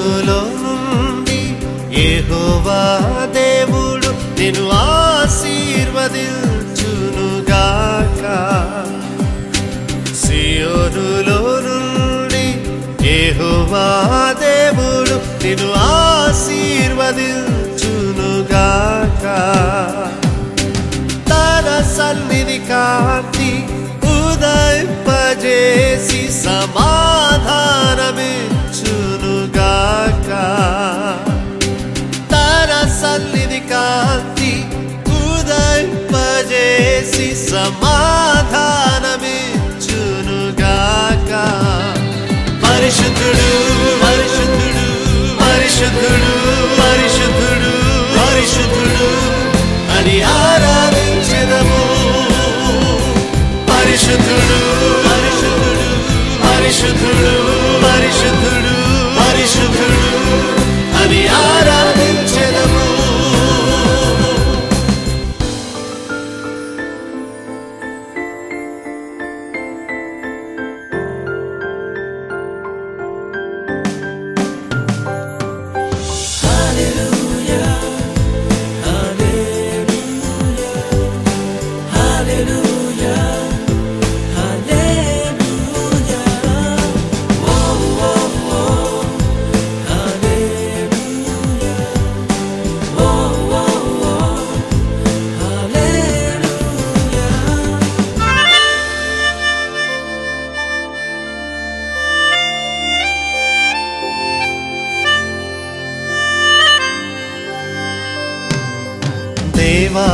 సియోనులో నుండి ఏహోవా దేవుడు నిన్ను ఆశీర్వదించునుగాక. సియోనులో నుండి ఏహోవా దేవుడు నిన్ను ఆశీర్వదించునుగాక. తన సన్నిధి కాంతి ఉదయింపజేసి సమాధానమిచ్చునుగాక సమాధానమిచ్చునుగాక. పరిశుద్ధుడు పరిశుద్ధుడు పరిశుద్ధుడు పరిశుద్ధుడు పరిశుద్ధుడు అని ఆ దేవా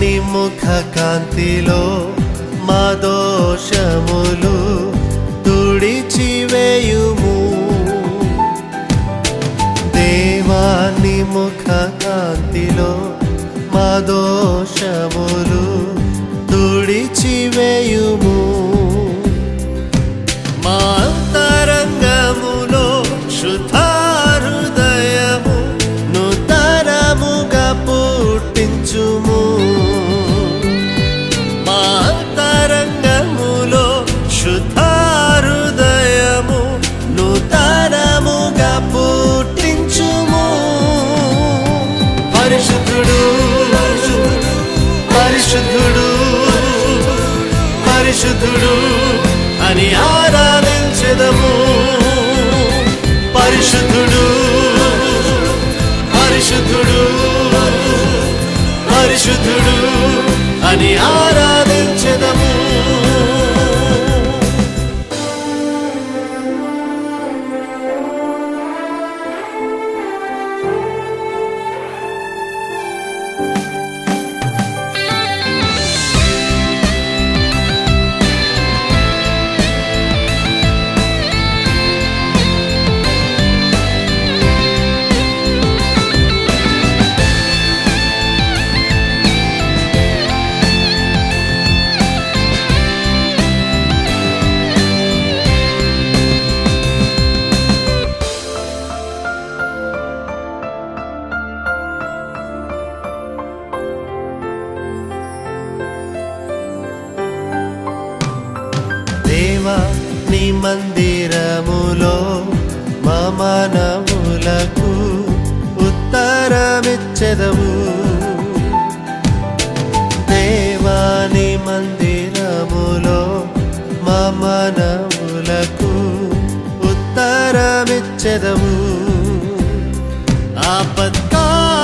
నీ ముఖ కాంతిలో మా దోషములు తుడిచివేయుము దేవా నీ ముఖ కాంతిలో మా దోషములు తుడిచివేయుము పరిశుద్ధుడు అని ఆరాధించదము. పరిశుద్ధుడు పరిశుద్ధుడు పరిశుద్ధుడు అని ఆరా ఉత్తరమిచ్చెదవు దేవాని మందిరములో మా మనములకు ఉత్తరమిచ్చెదవు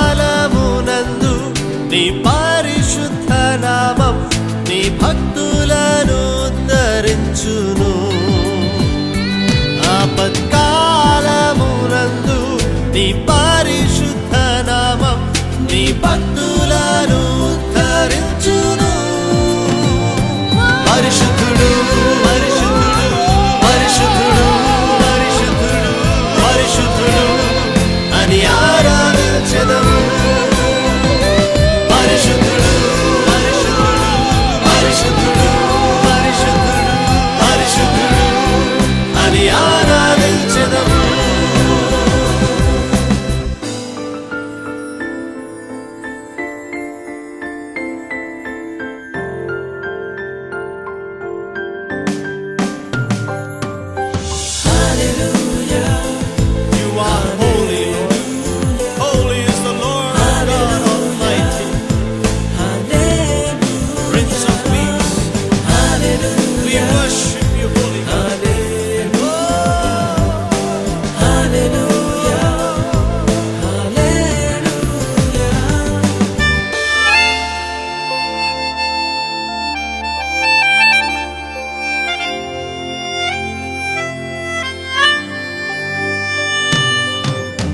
ఆపత్కాలమునందు నీ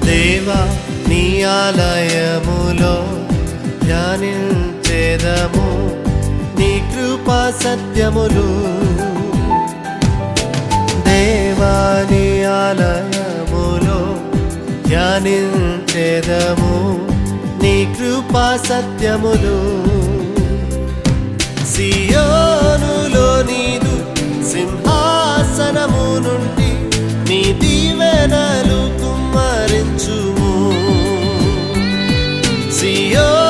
దేవా నీ ఆలయములో ధ్యానించేదము. నీ కృపా సత్యములు. దేవా నీ ఆలయములో ధ్యానించేదము. నీ కృపా సత్యములు. సియోనులో నీదు సింహాసనము నుండి నీ దీవెనలు కుమ్మరించుము సియోనులో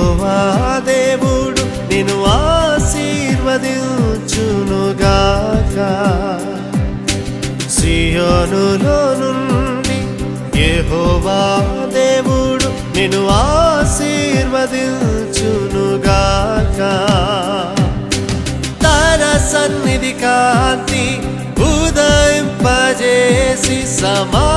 యహోవా దేవుడు నిన్ను ఆశీర్వదించునుగాక. సియోనులో నుండి యహోవా దేవుడు నిన్ను ఆశీర్వదించునుగాక. తన సన్నిధి కాంతి ఉదయింపజేసి సమా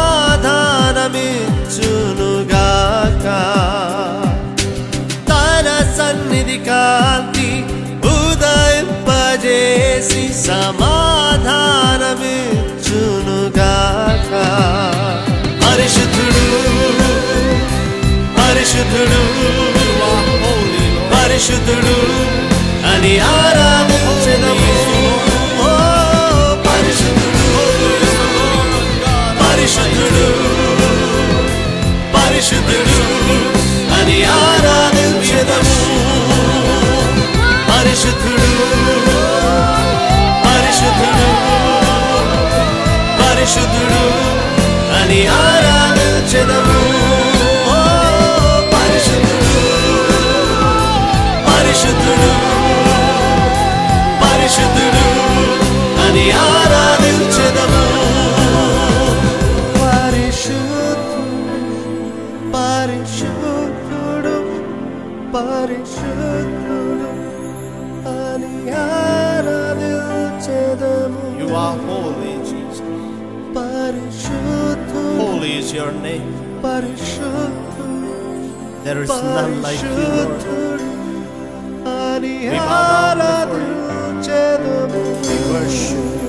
సమాధానమిచ్చునుగాక. పరిశుద్ధుడు పరిశుద్ధుడు పరిశుద్ధుడు అని ఆరాధించదము. అని ఆరాధించదము ఓ పరిశుద్ధుడు పరిశుద్ధుడు పరిశుద్ధుడు అని ఆరాధించదము. పరిశుద్ధుడు పరిశుద్ధుడు పరిశుద్ధుడు అని ఆరాధించదము. You are holy, Holy is your name. There is none like you, Lord. We bow down before you. We worship.